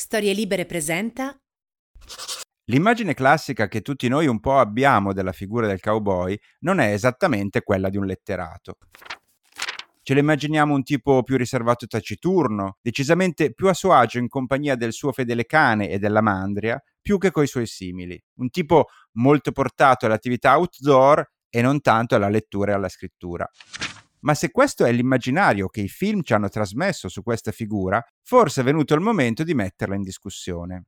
Storie Libere presenta L'immagine classica che tutti noi un po' abbiamo della figura del cowboy non è esattamente quella di un letterato. Ce lo immaginiamo un tipo più riservato e taciturno, decisamente più a suo agio in compagnia del suo fedele cane e della mandria, più che coi suoi simili. Un tipo molto portato all'attività outdoor e non tanto alla lettura e alla scrittura. Ma se questo è l'immaginario che i film ci hanno trasmesso su questa figura, forse è venuto il momento di metterla in discussione.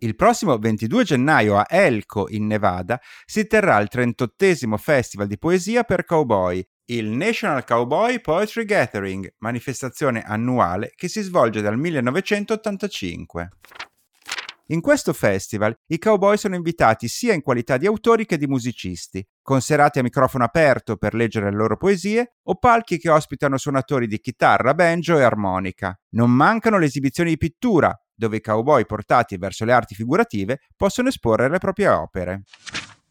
Il prossimo 22 gennaio a Elko, in Nevada, si terrà il 38 Festival di Poesia per Cowboy, il National Cowboy Poetry Gathering, manifestazione annuale che si svolge dal 1985. In questo festival i cowboy sono invitati sia in qualità di autori che di musicisti, con serate a microfono aperto per leggere le loro poesie o palchi che ospitano suonatori di chitarra, banjo e armonica. Non mancano le esibizioni di pittura, dove i cowboy portati verso le arti figurative possono esporre le proprie opere.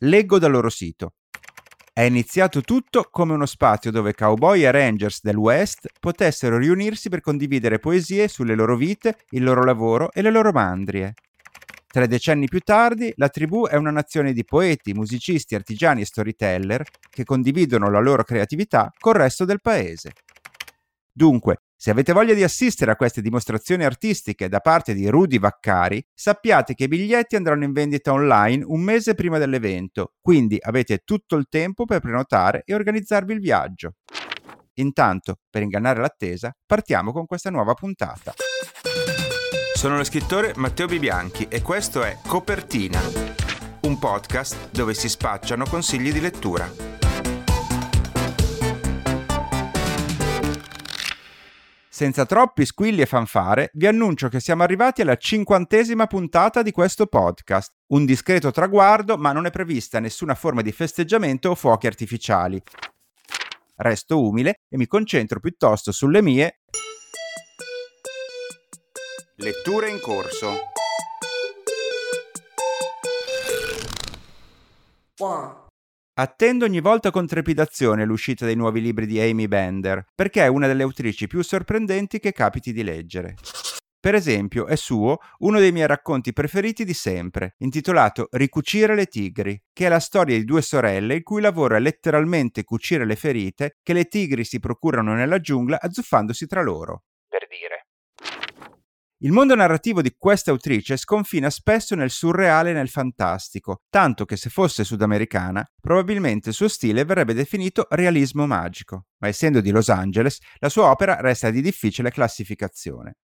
Leggo dal loro sito. È iniziato tutto come uno spazio dove cowboy e rangers del West potessero riunirsi per condividere poesie sulle loro vite, il loro lavoro e le loro mandrie. Tre decenni più tardi, la tribù è una nazione di poeti, musicisti, artigiani e storyteller che condividono la loro creatività col resto del paese. Dunque, se avete voglia di assistere a queste dimostrazioni artistiche da parte di Rudy Vaccari, sappiate che i biglietti andranno in vendita online un mese prima dell'evento, quindi avete tutto il tempo per prenotare e organizzarvi il viaggio. Intanto, per ingannare l'attesa, partiamo con questa nuova puntata. Sono lo scrittore Matteo Bibianchi e questo è Copertina, un podcast dove si spacciano consigli di lettura. Senza troppi squilli e fanfare, vi annuncio che siamo arrivati alla cinquantesima puntata di questo podcast. Un discreto traguardo, ma non è prevista nessuna forma di festeggiamento o fuochi artificiali. Resto umile e mi concentro piuttosto sulle mie Letture in corso. Attendo ogni volta con trepidazione l'uscita dei nuovi libri di Amy Bender, perché è una delle autrici più sorprendenti che capiti di leggere. Per esempio, è suo uno dei miei racconti preferiti di sempre, intitolato Ricucire le tigri, che è la storia di due sorelle il cui lavoro è letteralmente cucire le ferite che le tigri si procurano nella giungla azzuffandosi tra loro. Il mondo narrativo di questa autrice sconfina spesso nel surreale e nel fantastico, tanto che se fosse sudamericana, probabilmente il suo stile verrebbe definito realismo magico, ma essendo di Los Angeles, la sua opera resta di difficile classificazione.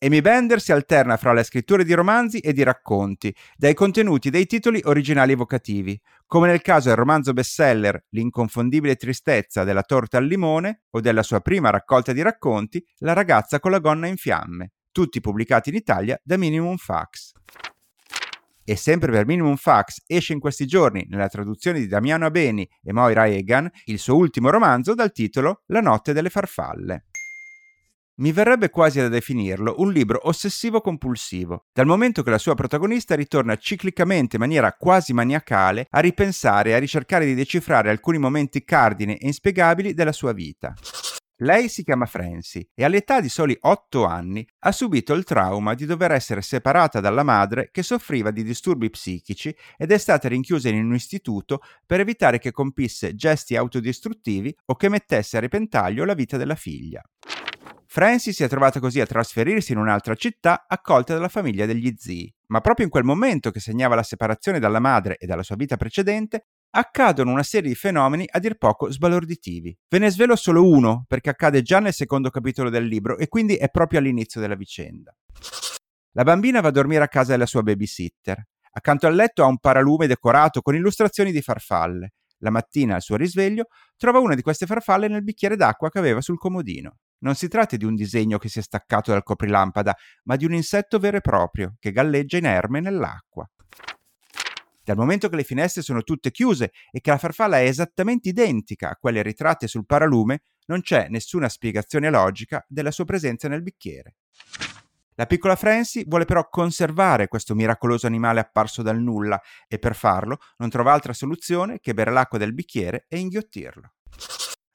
Amy Bender si alterna fra le scritture di romanzi e di racconti, dai contenuti dei titoli originali evocativi, come nel caso del romanzo bestseller L'inconfondibile tristezza della torta al limone o della sua prima raccolta di racconti La ragazza con la gonna in fiamme, tutti pubblicati in Italia da Minimum Fax. E sempre per Minimum Fax esce in questi giorni, nella traduzione di Damiano Abeni e Moira Egan, il suo ultimo romanzo dal titolo La notte delle farfalle. Mi verrebbe quasi da definirlo un libro ossessivo-compulsivo, dal momento che la sua protagonista ritorna ciclicamente in maniera quasi maniacale a ripensare e a ricercare di decifrare alcuni momenti cardine e inspiegabili della sua vita. Lei si chiama Francie e all'età di soli 8 anni ha subito il trauma di dover essere separata dalla madre che soffriva di disturbi psichici ed è stata rinchiusa in un istituto per evitare che compisse gesti autodistruttivi o che mettesse a repentaglio la vita della figlia. Francie si è trovata così a trasferirsi in un'altra città accolta dalla famiglia degli zii, ma proprio in quel momento che segnava la separazione dalla madre e dalla sua vita precedente, accadono una serie di fenomeni a dir poco sbalorditivi. Ve ne svelo solo uno, perché accade già nel secondo capitolo del libro e quindi è proprio all'inizio della vicenda. La bambina va a dormire a casa della sua babysitter. Accanto al letto ha un paralume decorato con illustrazioni di farfalle. La mattina, al suo risveglio, trova una di queste farfalle nel bicchiere d'acqua che aveva sul comodino. Non si tratta di un disegno che si è staccato dal coprilampada, ma di un insetto vero e proprio che galleggia inerme nell'acqua. Dal momento che le finestre sono tutte chiuse e che la farfalla è esattamente identica a quelle ritratte sul paralume, non c'è nessuna spiegazione logica della sua presenza nel bicchiere. La piccola Francie vuole però conservare questo miracoloso animale apparso dal nulla e per farlo non trova altra soluzione che bere l'acqua del bicchiere e inghiottirlo.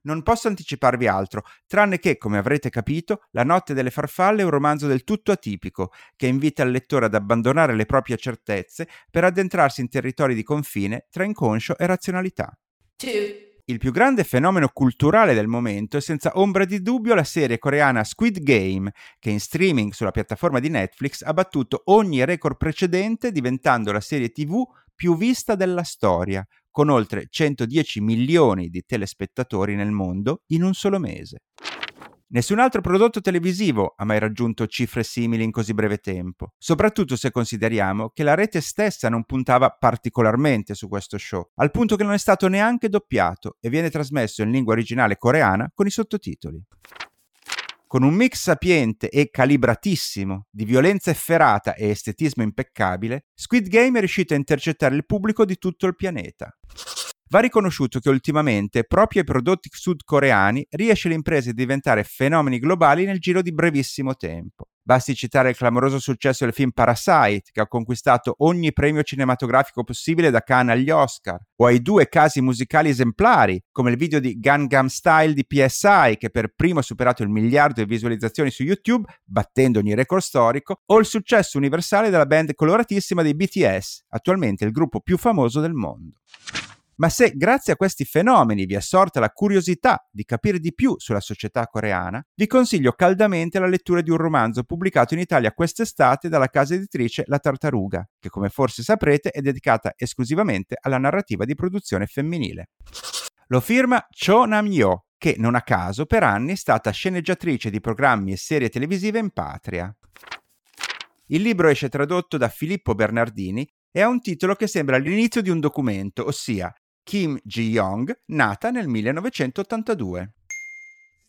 Non posso anticiparvi altro, tranne che, come avrete capito, La notte delle farfalle è un romanzo del tutto atipico, che invita il lettore ad abbandonare le proprie certezze per addentrarsi in territori di confine tra inconscio e razionalità. Two. Il più grande fenomeno culturale del momento è senza ombra di dubbio la serie coreana Squid Game, che in streaming sulla piattaforma di Netflix ha battuto ogni record precedente diventando la serie TV più vista della storia, con oltre 110 milioni di telespettatori nel mondo in un solo mese. Nessun altro prodotto televisivo ha mai raggiunto cifre simili in così breve tempo, soprattutto se consideriamo che la rete stessa non puntava particolarmente su questo show, al punto che non è stato neanche doppiato e viene trasmesso in lingua originale coreana con i sottotitoli. Con un mix sapiente e calibratissimo di violenza efferata e estetismo impeccabile, Squid Game è riuscito a intercettare il pubblico di tutto il pianeta. Va riconosciuto che ultimamente proprio ai prodotti sudcoreani riesce l'impresa a diventare fenomeni globali nel giro di brevissimo tempo. Basti citare il clamoroso successo del film Parasite, che ha conquistato ogni premio cinematografico possibile da Cannes agli Oscar, o ai due casi musicali esemplari, come il video di Gangnam Style di PSI, che per primo ha superato il miliardo di visualizzazioni su YouTube, battendo ogni record storico, o il successo universale della band coloratissima dei BTS, attualmente il gruppo più famoso del mondo. Ma se grazie a questi fenomeni vi è sorta la curiosità di capire di più sulla società coreana, vi consiglio caldamente la lettura di un romanzo pubblicato in Italia quest'estate dalla casa editrice La Tartaruga, che come forse saprete è dedicata esclusivamente alla narrativa di produzione femminile. Lo firma Cho Nam-yo, che non a caso per anni è stata sceneggiatrice di programmi e serie televisive in patria. Il libro esce tradotto da Filippo Bernardini e ha un titolo che sembra l'inizio di un documento, ossia Kim Ji-young, nata nel 1982.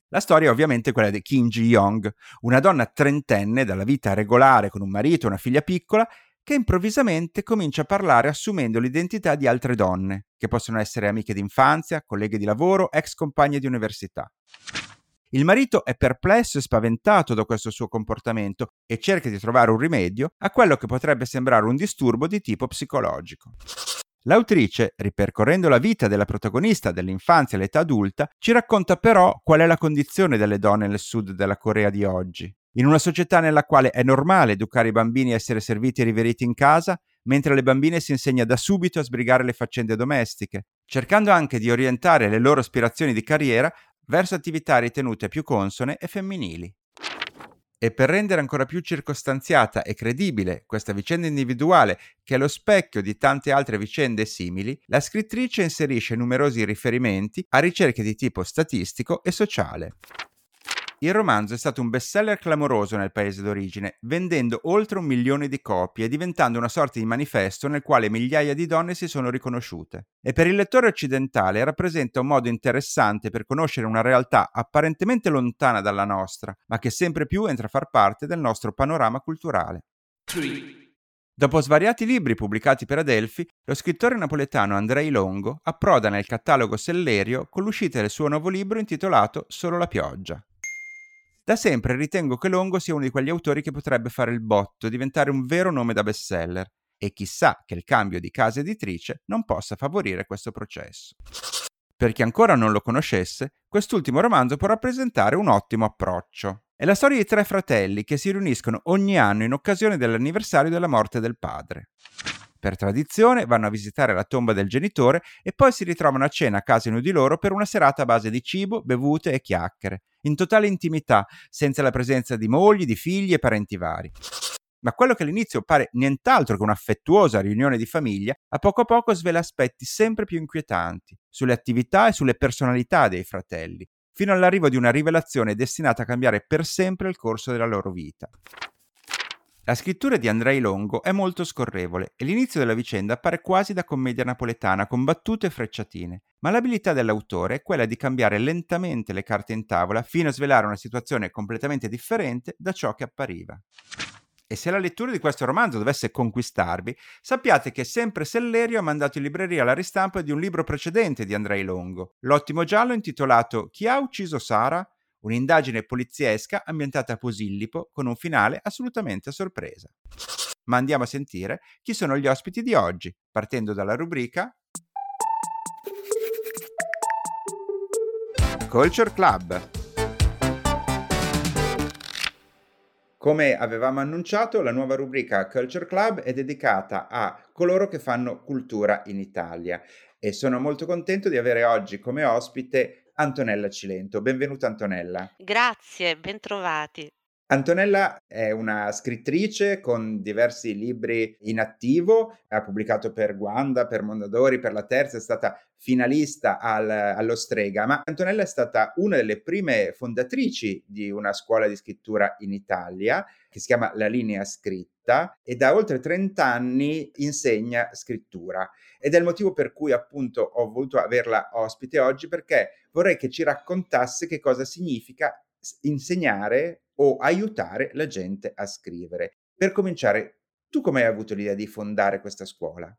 La storia è ovviamente quella di Kim Ji-young, una donna trentenne dalla vita regolare con un marito e una figlia piccola che improvvisamente comincia a parlare assumendo l'identità di altre donne, che possono essere amiche d'infanzia, colleghe di lavoro, ex compagne di università. Il marito è perplesso e spaventato da questo suo comportamento e cerca di trovare un rimedio a quello che potrebbe sembrare un disturbo di tipo psicologico. L'autrice, ripercorrendo la vita della protagonista dall'infanzia all'età adulta, ci racconta però qual è la condizione delle donne nel sud della Corea di oggi. In una società nella quale è normale educare i bambini a essere serviti e riveriti in casa, mentre alle bambine si insegna da subito a sbrigare le faccende domestiche, cercando anche di orientare le loro aspirazioni di carriera verso attività ritenute più consone e femminili. E per rendere ancora più circostanziata e credibile questa vicenda individuale, che è lo specchio di tante altre vicende simili, la scrittrice inserisce numerosi riferimenti a ricerche di tipo statistico e sociale. Il romanzo è stato un bestseller clamoroso nel paese d'origine, vendendo oltre un milione di copie e diventando una sorta di manifesto nel quale migliaia di donne si sono riconosciute. E per il lettore occidentale rappresenta un modo interessante per conoscere una realtà apparentemente lontana dalla nostra, ma che sempre più entra a far parte del nostro panorama culturale. 3. Dopo svariati libri pubblicati per Adelphi, lo scrittore napoletano Andrei Longo approda nel catalogo Sellerio con l'uscita del suo nuovo libro intitolato Solo la pioggia. Da sempre ritengo che Longo sia uno di quegli autori che potrebbe fare il botto, diventare un vero nome da bestseller, e chissà che il cambio di casa editrice non possa favorire questo processo. Per chi ancora non lo conoscesse, quest'ultimo romanzo può rappresentare un ottimo approccio. È la storia di tre fratelli che si riuniscono ogni anno in occasione dell'anniversario della morte del padre. Per tradizione vanno a visitare la tomba del genitore e poi si ritrovano a cena a casa di loro per una serata a base di cibo, bevute e chiacchiere, in totale intimità, senza la presenza di mogli, di figli e parenti vari. Ma quello che all'inizio pare nient'altro che un'affettuosa riunione di famiglia, a poco a poco svela aspetti sempre più inquietanti sulle attività e sulle personalità dei fratelli, fino all'arrivo di una rivelazione destinata a cambiare per sempre il corso della loro vita. La scrittura di Andrei Longo è molto scorrevole e l'inizio della vicenda appare quasi da commedia napoletana con battute e frecciatine, ma l'abilità dell'autore è quella di cambiare lentamente le carte in tavola fino a svelare una situazione completamente differente da ciò che appariva. E se la lettura di questo romanzo dovesse conquistarvi, sappiate che sempre Sellerio ha mandato in libreria la ristampa di un libro precedente di Andrei Longo, l'ottimo giallo intitolato Chi ha ucciso Sara? Un'indagine poliziesca ambientata a Posillipo con un finale assolutamente a sorpresa. Ma andiamo a sentire chi sono gli ospiti di oggi, partendo dalla rubrica Culture Club. Come avevamo annunciato, la nuova rubrica Culture Club è dedicata a coloro che fanno cultura in Italia e sono molto contento di avere oggi come ospite Antonella Cilento. Benvenuta Antonella. Grazie, bentrovati. Antonella è una scrittrice con diversi libri in attivo, ha pubblicato per Guanda, per Mondadori, per La Terza, è stata finalista al, allo Strega, ma Antonella è stata una delle prime fondatrici di una scuola di scrittura in Italia che si chiama La Linea Scritta e da oltre 30 anni insegna scrittura. Ed è il motivo per cui appunto ho voluto averla ospite oggi perché vorrei che ci raccontasse che cosa significa insegnare o aiutare la gente a scrivere. Per cominciare, tu come hai avuto l'idea di fondare questa scuola?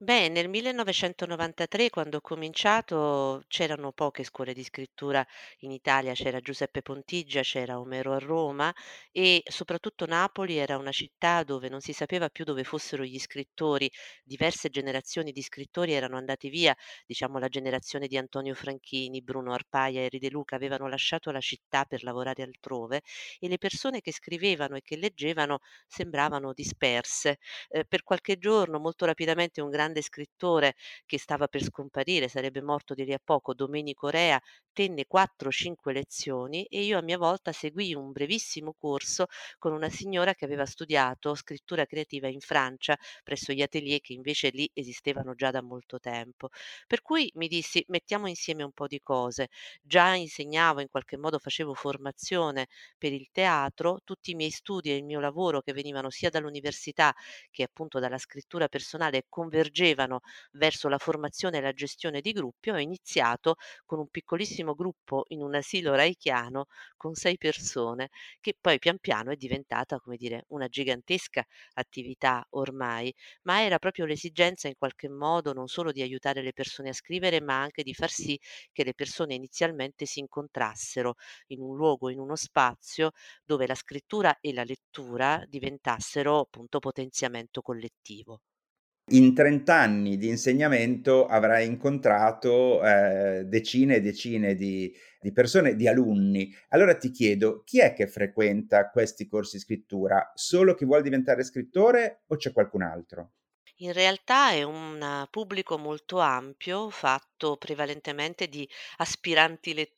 Beh, nel 1993 quando ho cominciato c'erano poche scuole di scrittura in Italia, c'era Giuseppe Pontigia, c'era Omero a Roma e soprattutto Napoli era una città dove non si sapeva più dove fossero gli scrittori. Diverse generazioni di scrittori erano andati via, diciamo la generazione di Antonio Franchini, Bruno Arpaia e De Luca avevano lasciato la città per lavorare altrove e le persone che scrivevano e che leggevano sembravano disperse. Eh, per qualche giorno, molto rapidamente, un grande grande scrittore che stava per scomparire, sarebbe morto di lì a poco, Domenico Rea, tenne 4-5 lezioni e io a mia volta seguii un brevissimo corso con una signora che aveva studiato scrittura creativa in Francia presso gli atelier che invece lì esistevano già da molto tempo. Per cui mi dissi mettiamo insieme un po' di cose. Già insegnavo, in qualche modo facevo formazione per il teatro, tutti i miei studi e il mio lavoro che venivano sia dall'università che appunto dalla scrittura personale convergevano convergevano verso la formazione e la gestione di gruppi, ho iniziato con un piccolissimo gruppo in un asilo raichiano con sei persone, che poi pian piano è diventata, come dire, una gigantesca attività ormai, ma era proprio l'esigenza in qualche modo non solo di aiutare le persone a scrivere, ma anche di far sì che le persone inizialmente si incontrassero in un luogo, in uno spazio dove la scrittura e la lettura diventassero appunto potenziamento collettivo. In 30 anni di insegnamento avrai incontrato, ehm, decine e decine di di persone, di alunni. Allora ti chiedo, chi è che frequenta questi corsi scrittura? Solo chi vuol diventare scrittore o c'è qualcun altro? In realtà è un pubblico molto ampio, fatto prevalentemente di aspiranti lettori.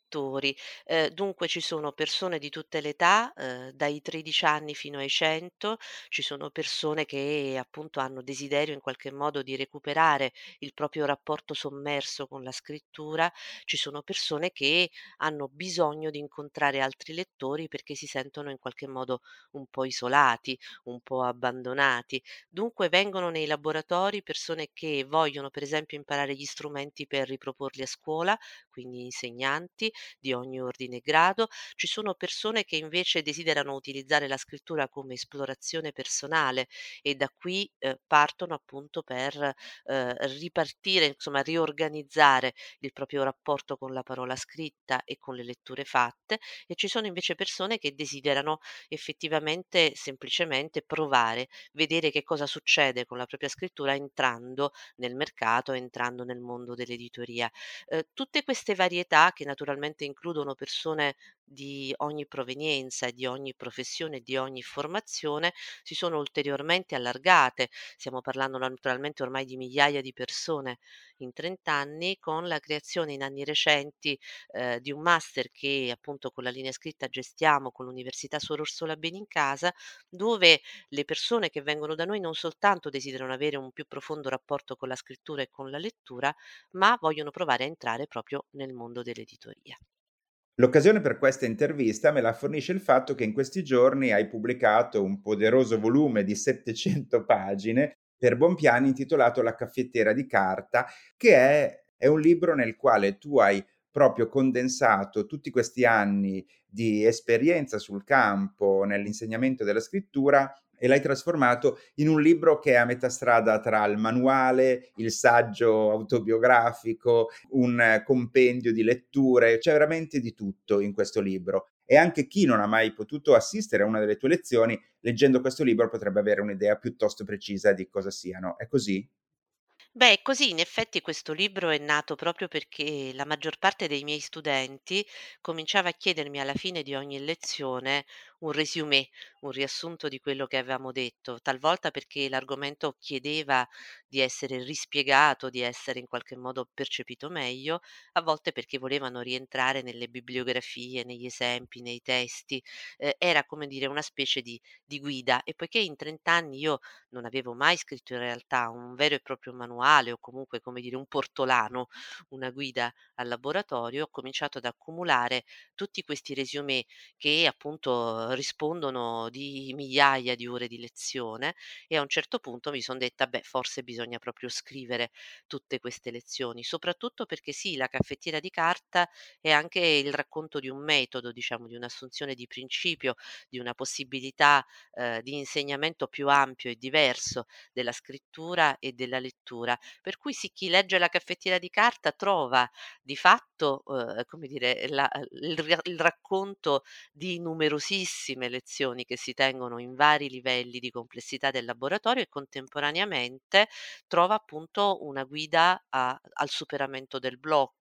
Ehm, dunque ci sono persone di tutte le età, ehm, dai 13 anni fino ai 100, ci sono persone che appunto hanno desiderio in qualche modo di recuperare il proprio rapporto sommerso con la scrittura, ci sono persone che hanno bisogno di incontrare altri lettori perché si sentono in qualche modo un po' isolati, un po' abbandonati. Dunque vengono nei laboratori persone che vogliono per esempio imparare gli strumenti per riproporli a scuola, quindi insegnanti di ogni ordine e grado. Ci sono persone che invece desiderano utilizzare la scrittura come esplorazione personale e da qui eh, partono appunto per eh, ripartire, insomma riorganizzare il proprio rapporto con la parola scritta e con le letture fatte e ci sono invece persone che desiderano effettivamente semplicemente provare, vedere che cosa succede con la propria scrittura entrando nel mercato, entrando nel mondo dell'editoria. Ehm, tutte queste varietà che naturalmente includono persone di ogni provenienza di ogni professione di ogni formazione si sono ulteriormente allargate. Stiamo parlando naturalmente ormai di migliaia di persone in 30 anni con la creazione in anni recenti eh, di un master che appunto con la linea scritta gestiamo con l'Università Suor Orsola Benincasa, dove le persone che vengono da noi non soltanto desiderano avere un più profondo rapporto con la scrittura e con la lettura, ma vogliono provare a entrare proprio nel mondo dell'editoria. L'occasione per questa intervista me la fornisce il fatto che in questi giorni hai pubblicato un poderoso volume di 700 pagine per Bonpiani intitolato La caffettiera di carta, che è, è un libro nel quale tu hai proprio condensato tutti questi anni di esperienza sul campo nell'insegnamento della scrittura e l'hai trasformato in un libro che è a metà strada tra il manuale, il saggio autobiografico, un compendio di letture, c'è veramente di tutto in questo libro. E anche chi non ha mai potuto assistere a una delle tue lezioni, leggendo questo libro potrebbe avere un'idea piuttosto precisa di cosa siano. È così? Beh, così in effetti questo libro è nato proprio perché la maggior parte dei miei studenti cominciava a chiedermi alla fine di ogni lezione un résumé, un riassunto di quello che avevamo detto, talvolta perché l'argomento chiedeva di essere rispiegato, di essere in qualche modo percepito meglio, a volte perché volevano rientrare nelle bibliografie, negli esempi, nei testi. Eh, era come dire una specie di, di guida e poiché in 30 anni io non avevo mai scritto in realtà un vero e proprio manuale o comunque, come dire, un portolano, una guida al laboratorio, ho cominciato ad accumulare tutti questi résumé che appunto rispondono di migliaia di ore di lezione e a un certo punto mi son detta: "Beh, forse bisogna proprio scrivere tutte queste lezioni", soprattutto perché sì, la caffettiera di carta è anche il racconto di un metodo, diciamo, di un'assunzione di principio, di una possibilità ehm, di insegnamento più ampio e diverso della scrittura e della lettura. Per cui sì, chi legge la caffettiera di carta trova di fatto, uhm, come dire, la il il racconto di numerosissime lezioni che si tengono in vari livelli di complessità del laboratorio e contemporaneamente trova appunto una guida a al superamento del blocco,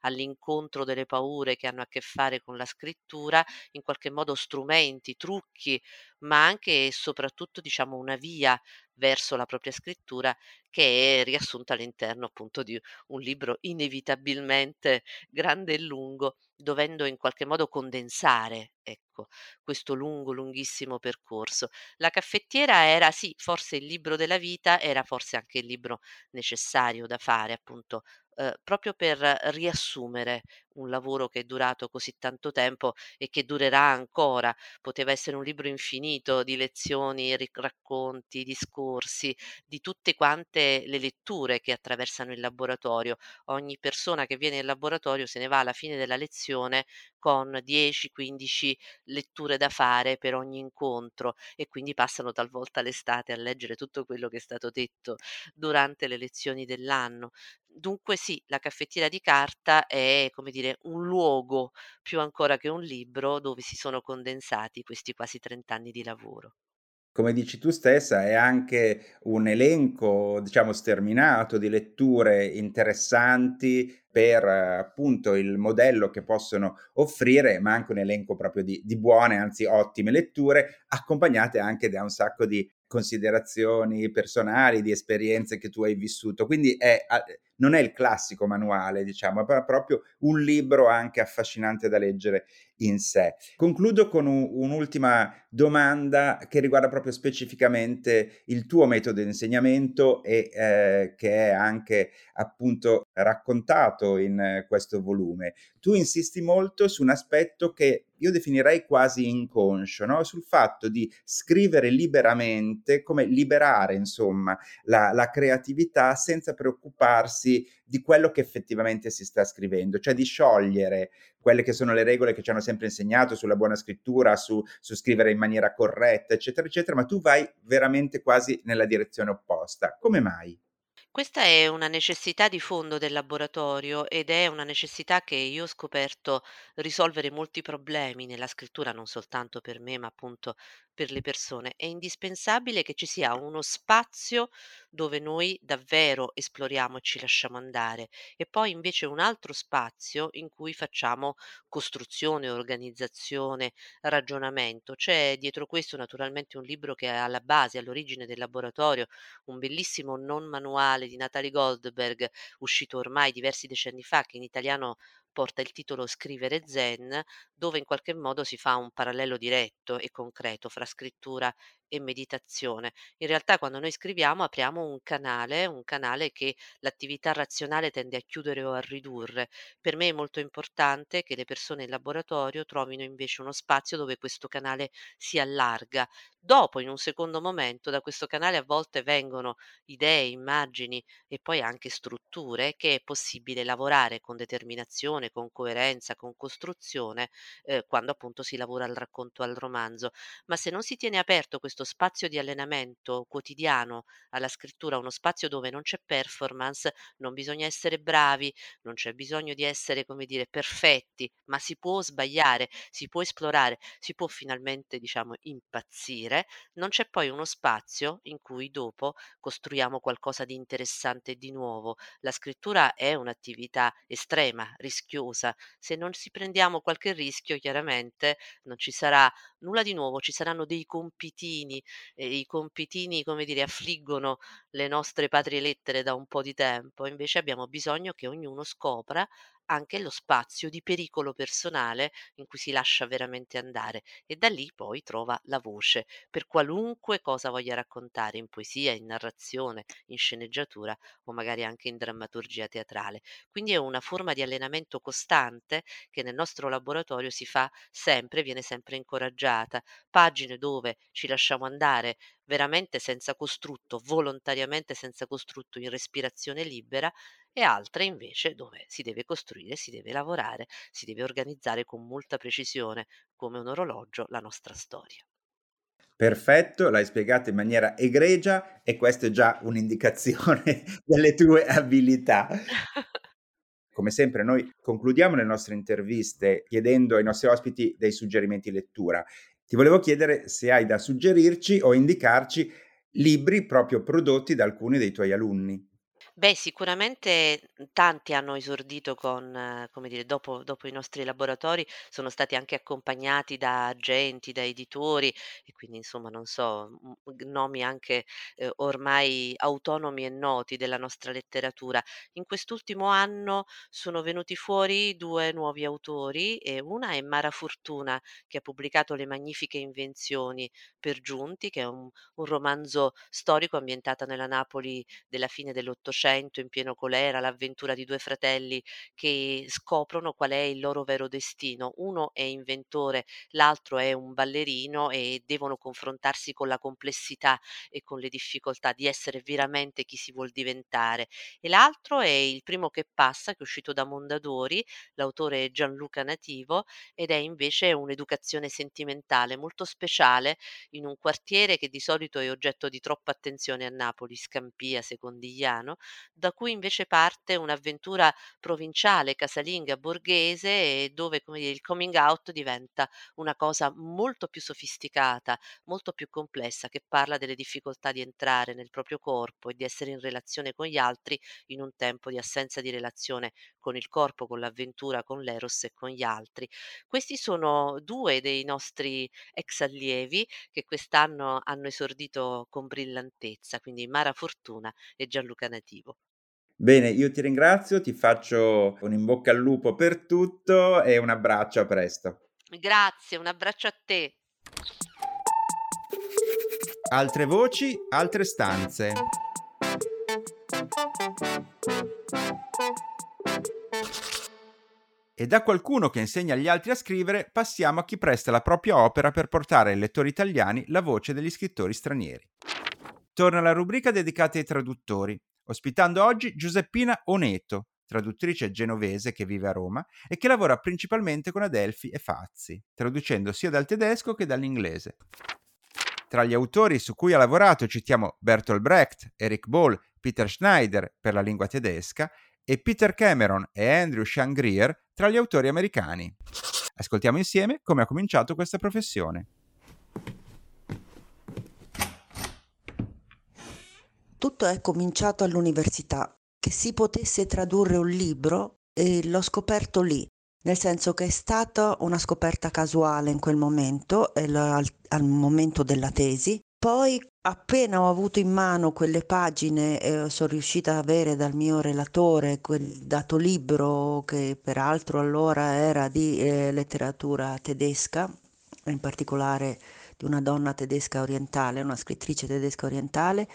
all'incontro delle paure che hanno a che fare con la scrittura, in qualche modo strumenti, trucchi ma anche e soprattutto, diciamo, una via verso la propria scrittura che è riassunta all'interno appunto di un libro inevitabilmente grande e lungo, dovendo in qualche modo condensare, ecco, questo lungo, lunghissimo percorso. La caffettiera era sì, forse il libro della vita, era forse anche il libro necessario da fare, appunto, uhm, proprio per riassumere un lavoro che è durato così tanto tempo e che durerà ancora. Poteva essere un libro infinito di lezioni, racconti, discorsi, di tutte quante le letture che attraversano il laboratorio. Ogni persona che viene in laboratorio se ne va alla fine della lezione con 10, 15 letture da fare per ogni incontro e quindi passano talvolta l'estate a leggere tutto quello che è stato detto durante le lezioni dell'anno. Dunque sì, la caffettiera di carta è, come dire, un luogo più ancora che un libro dove si sono condensati questi quasi 30 anni di lavoro. Come dici tu stessa, è anche un elenco, diciamo, sterminato di letture interessanti per, appunto, il modello che possono offrire, ma anche un elenco proprio di di buone, anzi ottime letture, accompagnate anche da un sacco di considerazioni personali, di esperienze che tu hai vissuto. Quindi è non è il classico manuale, diciamo, è proprio un libro anche affascinante da leggere in sé. Concludo con u un'ultima domanda che riguarda proprio specificamente il tuo metodo di insegnamento e, ehm, che è anche appunto raccontato in eh, questo volume. Tu insisti molto su un aspetto che io definirei quasi inconscio, no, sul fatto di scrivere liberamente, come liberare insomma la la creatività senza preoccuparsi di quello che effettivamente si sta scrivendo, cioè di sciogliere quelle che sono le regole che ci hanno sempre insegnato sulla buona scrittura, su, su scrivere in maniera corretta, eccetera, eccetera, ma tu vai veramente quasi nella direzione opposta. Come mai? Questa è una necessità di fondo del laboratorio ed è una necessità che io ho scoperto risolvere molti problemi nella scrittura, non soltanto per me, ma appunto per le persone. È indispensabile che ci sia uno spazio dove noi davvero esploriamo e ci lasciamo andare e poi invece un altro spazio in cui facciamo costruzione, organizzazione, ragionamento. C'è dietro questo naturalmente un libro che è alla base, all'origine del laboratorio, un bellissimo non manuale di Natalie Goldberg, uscito ormai diversi decenni fa, che in italiano porta il titolo Scrivere Zen, dove in qualche modo si fa un parallelo diretto e concreto fra scrittura e meditazione. In realtà quando noi scriviamo apriamo un canale, un canale che l'attività razionale tende a chiudere o a ridurre. Per me è molto importante che le persone in laboratorio trovino invece uno spazio dove questo canale si allarga. Dopo, in un secondo momento, da questo canale a volte vengono idee, immagini e poi anche strutture che è possibile lavorare con determinazione, con coerenza, con costruzione, eh, quando appunto si lavora al racconto, al romanzo. Ma se non si tiene aperto questo spazio di allenamento quotidiano alla scrittura, uno spazio dove non c'è performance, non bisogna essere bravi, non c'è bisogno di essere, come dire, perfetti, ma si può sbagliare, si può esplorare, si può finalmente, diciamo, impazzire non c'è poi uno spazio in cui dopo costruiamo qualcosa di interessante e di nuovo. La scrittura è un'attività estrema, rischiosa. Se non si prendiamo qualche rischio, chiaramente non ci sarà nulla di nuovo, ci saranno dei compitini e i compitini, come dire, affliggono le nostre patrie lettere da un po' di tempo. Invece abbiamo bisogno che ognuno scopra anche lo spazio di pericolo personale in cui si lascia veramente andare e da lì poi trova la voce per qualunque cosa voglia raccontare in poesia, in narrazione, in sceneggiatura o magari anche in drammaturgia teatrale. Quindi è una forma di allenamento costante che nel nostro laboratorio si fa sempre, viene sempre incoraggiata. Pagine dove ci lasciamo andare veramente senza costrutto, volontariamente senza costrutto, in respirazione libera e altre invece dove si deve costruire, si deve lavorare, si deve organizzare con molta precisione, come un orologio, la nostra storia. Perfetto, l'hai spiegato in maniera egregia e questa è già un'indicazione delle tue abilità. Come sempre noi concludiamo le nostre interviste chiedendo ai nostri ospiti dei suggerimenti lettura. Ti volevo chiedere se hai da suggerirci o indicarci libri proprio prodotti da alcuni dei tuoi alunni. Beh, sicuramente, mhmm, tanti hanno esordito con come dire, dopo dopo i nostri laboratori, sono stati anche accompagnati da agenti, da editori e quindi insomma, non so, nomi anche, ehm, ormai autonomi e noti della nostra letteratura. In quest'ultimo anno sono venuti fuori 2 nuovi autori e una è Mara Fortuna, che ha pubblicato Le magnifiche invenzioni per giunti, che è un un romanzo storico ambientata nella Napoli della fine dell'Ottocento Novecento in pieno colera, l'avventura di 2 fratelli che scoprono qual è il loro vero destino. Uno è inventore, l'altro è un ballerino e devono confrontarsi con la complessità e con le difficoltà di essere veramente chi si vuol diventare. E l'altro è Il primo che passa, che è uscito da Mondadori, l'autore è Gianluca Nativo ed è invece un'educazione sentimentale molto speciale in un quartiere che di solito è oggetto di troppa attenzione a Napoli, Scampia, Secondigliano, da cui invece parte un'avventura provinciale, casalinga, borghese dove, come dire, il coming out diventa una cosa molto più sofisticata, molto più complessa, che parla delle difficoltà di entrare nel proprio corpo e di essere in relazione con gli altri in un tempo di assenza di relazione con il corpo, con l'avventura, con l'eros e con gli altri. Questi sono due dei nostri ex allievi che quest'anno hanno esordito con brillantezza, quindi Mara Fortuna e Gianluca Nativo. Bene, io ti ringrazio, ti faccio un in bocca al lupo per tutto e un abbraccio, a presto. Grazie, un abbraccio a te. Altre voci, altre stanze. E da qualcuno che insegna agli altri a scrivere passiamo a chi presta la propria opera per portare ai lettori italiani la voce degli scrittori stranieri. Torna la rubrica dedicata ai traduttori ospitando oggi Giuseppina Oneto, traduttrice genovese che vive a Roma e che lavora principalmente con Adelphi e Fazzi, traducendo sia dal tedesco che dall'inglese. Tra gli autori su cui ha lavorato citiamo Bertolt Brecht, Eric Boll, Peter Schneider per la lingua tedesca e Peter Cameron e Andrew Shangrier tra gli autori americani. Ascoltiamo insieme come ha cominciato questa professione. Tutto è cominciato all'università. Che si potesse tradurre un libro e l'ho scoperto lì, nel senso che è stata una scoperta casuale in quel momento, al, al momento della tesi. Poi appena ho avuto in mano quelle pagine e sono riuscita ad avere dal mio relatore quel dato libro che peraltro allora era di eh, letteratura tedesca, in particolare di una donna tedesca orientale, una scrittrice tedesca orientale,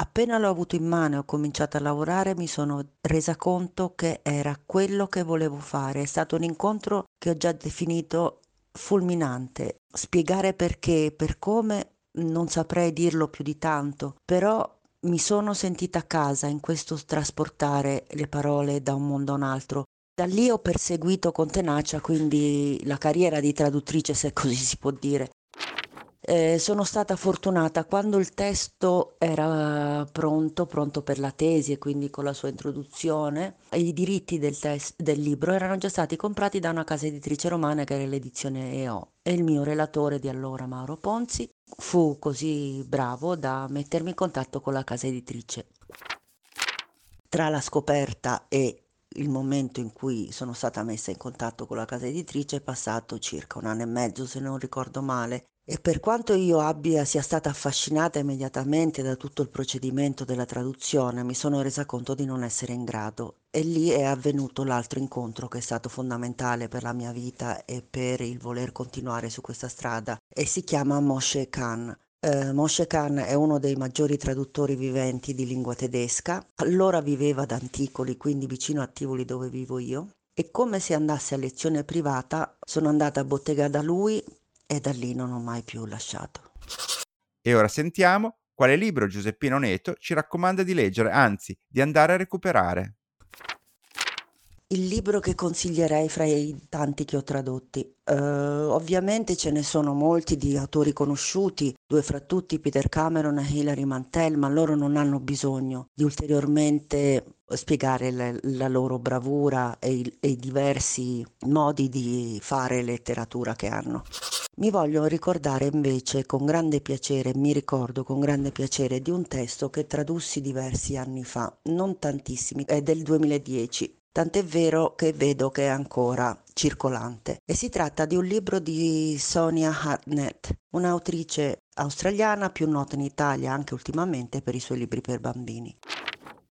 Appena l'ho avuto in mano e ho cominciato a lavorare mi sono resa conto che era quello che volevo fare. È stato un incontro che ho già definito fulminante. Spiegare perché, per come, non saprei dirlo più di tanto, però mi sono sentita a casa in questo trasportare le parole da un mondo a un altro. Da lì ho perseguito con tenacia quindi la carriera di traduttrice, se così si può dire. Eh, sono stata fortunata quando il testo era pronto, pronto per la tesi e quindi con la sua introduzione, i diritti del, test, del libro erano già stati comprati da una casa editrice romana che era l'edizione EO e il mio relatore di allora, Mauro Ponzi, fu così bravo da mettermi in contatto con la casa editrice. Tra la scoperta e il momento in cui sono stata messa in contatto con la casa editrice è passato circa un anno e mezzo, se non ricordo male, e per quanto io abbia sia stata affascinata immediatamente da tutto il procedimento della traduzione, mi sono resa conto di non essere in grado. E lì è avvenuto l'altro incontro che è stato fondamentale per la mia vita e per il voler continuare su questa strada e si chiama Moshe Khan. Uh, Moshe Khan è uno dei maggiori traduttori viventi di lingua tedesca. Allora viveva ad Anticoli, quindi vicino a Tivoli dove vivo io. E come se andassi a lezione privata, sono andata a bottega da lui e da lì non ho mai più lasciato. E ora sentiamo quale libro Giuseppino Neto ci raccomanda di leggere, anzi di andare a recuperare. Il libro che consiglierei fra i tanti che ho tradotti. Uh, ovviamente ce ne sono molti di autori conosciuti, due fra tutti Peter Cameron e Hilary Mantel, ma loro non hanno bisogno di ulteriormente spiegare le, la loro bravura e i, diversi modi di fare letteratura che hanno. Mi voglio ricordare invece con grande piacere, mi ricordo con grande piacere di un testo che tradussi diversi anni fa, non tantissimi, è del 2010, tant'è vero che vedo che è ancora circolante. E si tratta di un libro di Sonia Hartnett, un'autrice australiana più nota in Italia anche ultimamente per i suoi libri per bambini.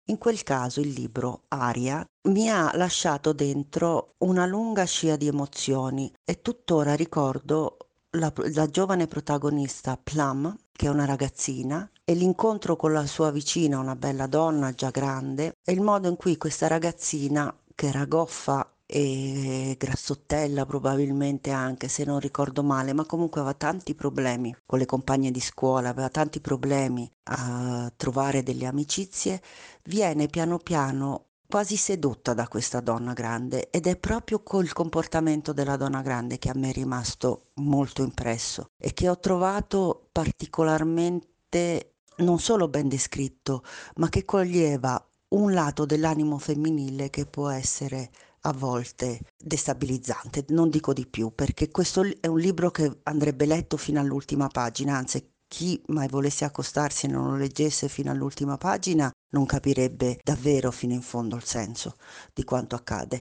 In quel caso il libro Aria mi ha lasciato dentro una lunga scia di emozioni e tuttora ricordo la, la giovane protagonista Plum, che è una ragazzina, e l'incontro con la sua vicina, una bella donna già grande, e il modo in cui questa ragazzina, che era goffa e grassottella probabilmente anche se non ricordo male, ma comunque aveva tanti problemi con le compagne di scuola, aveva tanti problemi a trovare delle amicizie, viene piano piano quasi sedotta da questa donna grande ed è proprio col comportamento della donna grande che a me è rimasto molto impresso e che ho trovato particolarmente non solo ben descritto, ma che coglieva un lato dell'animo femminile che può essere a volte destabilizzante, non dico di più, perché questo è un libro che andrebbe letto fino all'ultima pagina, anzi chi mai volesse accostarsi e non lo leggesse fino all'ultima pagina non capirebbe davvero fino in fondo il senso di quanto accade.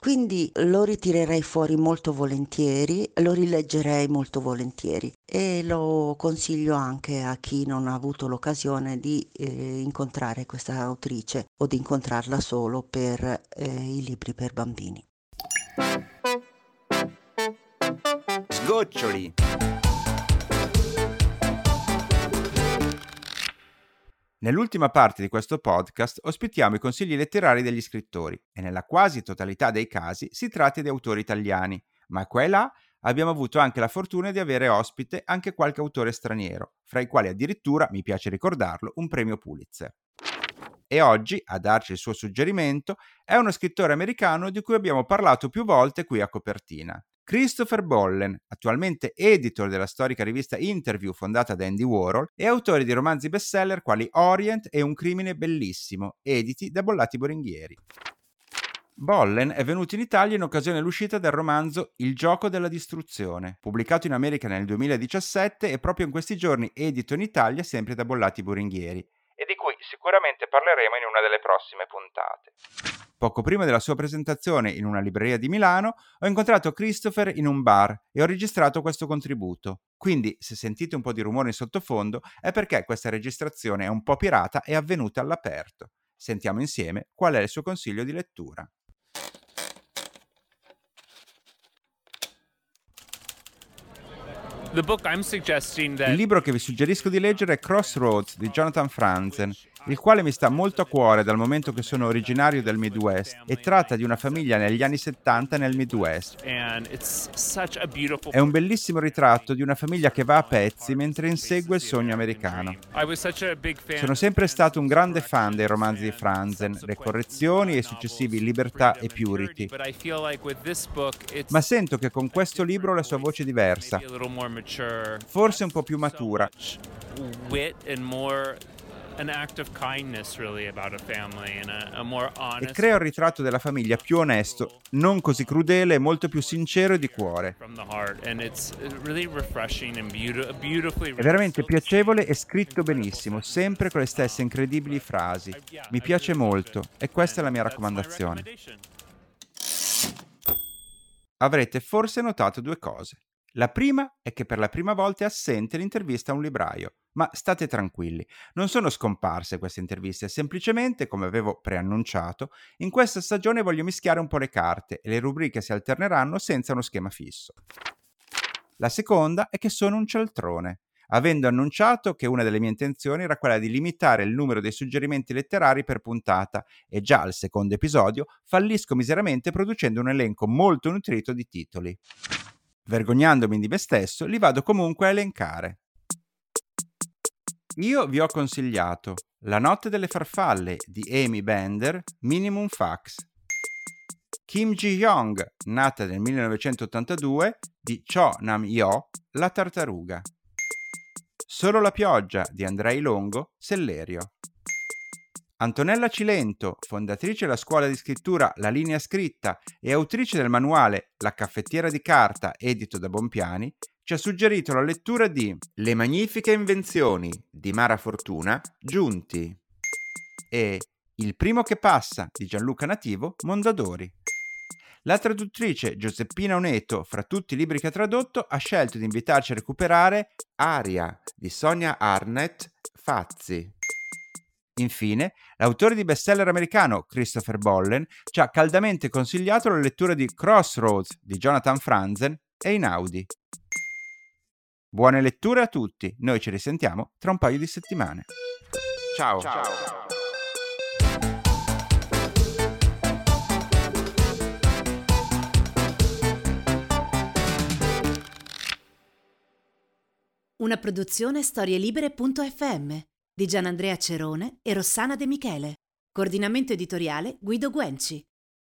Quindi lo ritirerei fuori molto volentieri, lo rileggerei molto volentieri e lo consiglio anche a chi non ha avuto l'occasione di eh, incontrare questa autrice o di incontrarla solo per eh, i libri per bambini. Sgoccioli! Nell'ultima parte di questo podcast ospitiamo i consigli letterari degli scrittori e nella quasi totalità dei casi si tratta di autori italiani, ma qua e là abbiamo avuto anche la fortuna di avere ospite anche qualche autore straniero, fra i quali addirittura, mi piace ricordarlo, un premio Pulitzer. E oggi, a darci il suo suggerimento, è uno scrittore americano di cui abbiamo parlato più volte qui a copertina. Christopher Bollen, attualmente editor della storica rivista Interview fondata da Andy Warhol e autore di romanzi bestseller quali Orient e Un crimine bellissimo, editi da Bollati Boringhieri. Bollen è venuto in Italia in occasione dell'uscita del romanzo Il gioco della distruzione, pubblicato in America nel 2017 e proprio in questi giorni edito in Italia sempre da Bollati Boringhieri, e di cui sicuramente parleremo in una delle prossime puntate. Poco prima della sua presentazione in una libreria di Milano, ho incontrato Christopher in un bar e ho registrato questo contributo. Quindi, se sentite un po' di rumore in sottofondo, è perché questa registrazione è un po' pirata e avvenuta all'aperto. Sentiamo insieme qual è il suo consiglio di lettura. Il libro che vi suggerisco di leggere è Crossroads di Jonathan Franzen, il quale mi sta molto a cuore dal momento che sono originario del Midwest e tratta di una famiglia negli anni 70 nel Midwest. È un bellissimo ritratto di una famiglia che va a pezzi mentre insegue il sogno americano. Sono sempre stato un grande fan dei romanzi di Franzen, Le correzioni e i successivi Libertà e Purity. Ma sento che con questo libro la sua voce è diversa, forse un po' più matura E crea un ritratto della famiglia più onesto, non così crudele e molto più sincero e di cuore. È veramente piacevole e scritto benissimo, sempre con le stesse incredibili frasi. Mi piace molto e questa è la mia raccomandazione. Avrete forse notato due cose. La prima è che per la prima volta è assente l'intervista a un libraio, ma state tranquilli, non sono scomparse queste interviste, semplicemente, come avevo preannunciato, in questa stagione voglio mischiare un po' le carte e le rubriche si alterneranno senza uno schema fisso. La seconda è che sono un cialtrone, avendo annunciato che una delle mie intenzioni era quella di limitare il numero dei suggerimenti letterari per puntata e già al secondo episodio fallisco miseramente producendo un elenco molto nutrito di titoli. Vergognandomi di me stesso, li vado comunque a elencare. Io vi ho consigliato La notte delle farfalle di Amy Bender, Minimum Fax. Kim Ji-young, nata nel 1982, di Cho Nam-yo, La tartaruga. Solo la pioggia di Andrei Longo, Sellerio. Antonella Cilento, fondatrice della scuola di scrittura La linea scritta e autrice del manuale La caffettiera di carta edito da Bompiani, ci ha suggerito la lettura di Le magnifiche invenzioni di Mara Fortuna, Giunti e Il primo che passa di Gianluca Nativo, Mondadori. La traduttrice Giuseppina Oneto, fra tutti i libri che ha tradotto, ha scelto di invitarci a recuperare Aria di Sonia Arnett, Fazzi. Infine, l'autore di bestseller americano Christopher Bollen ci ha caldamente consigliato la lettura di Crossroads di Jonathan Franzen e Inaudi. Buone letture a tutti, noi ci risentiamo tra un paio di settimane. Ciao. Ciao. Una produzione storielibere.fm di Gianandrea Cerone e Rossana De Michele. Coordinamento editoriale Guido Guenci.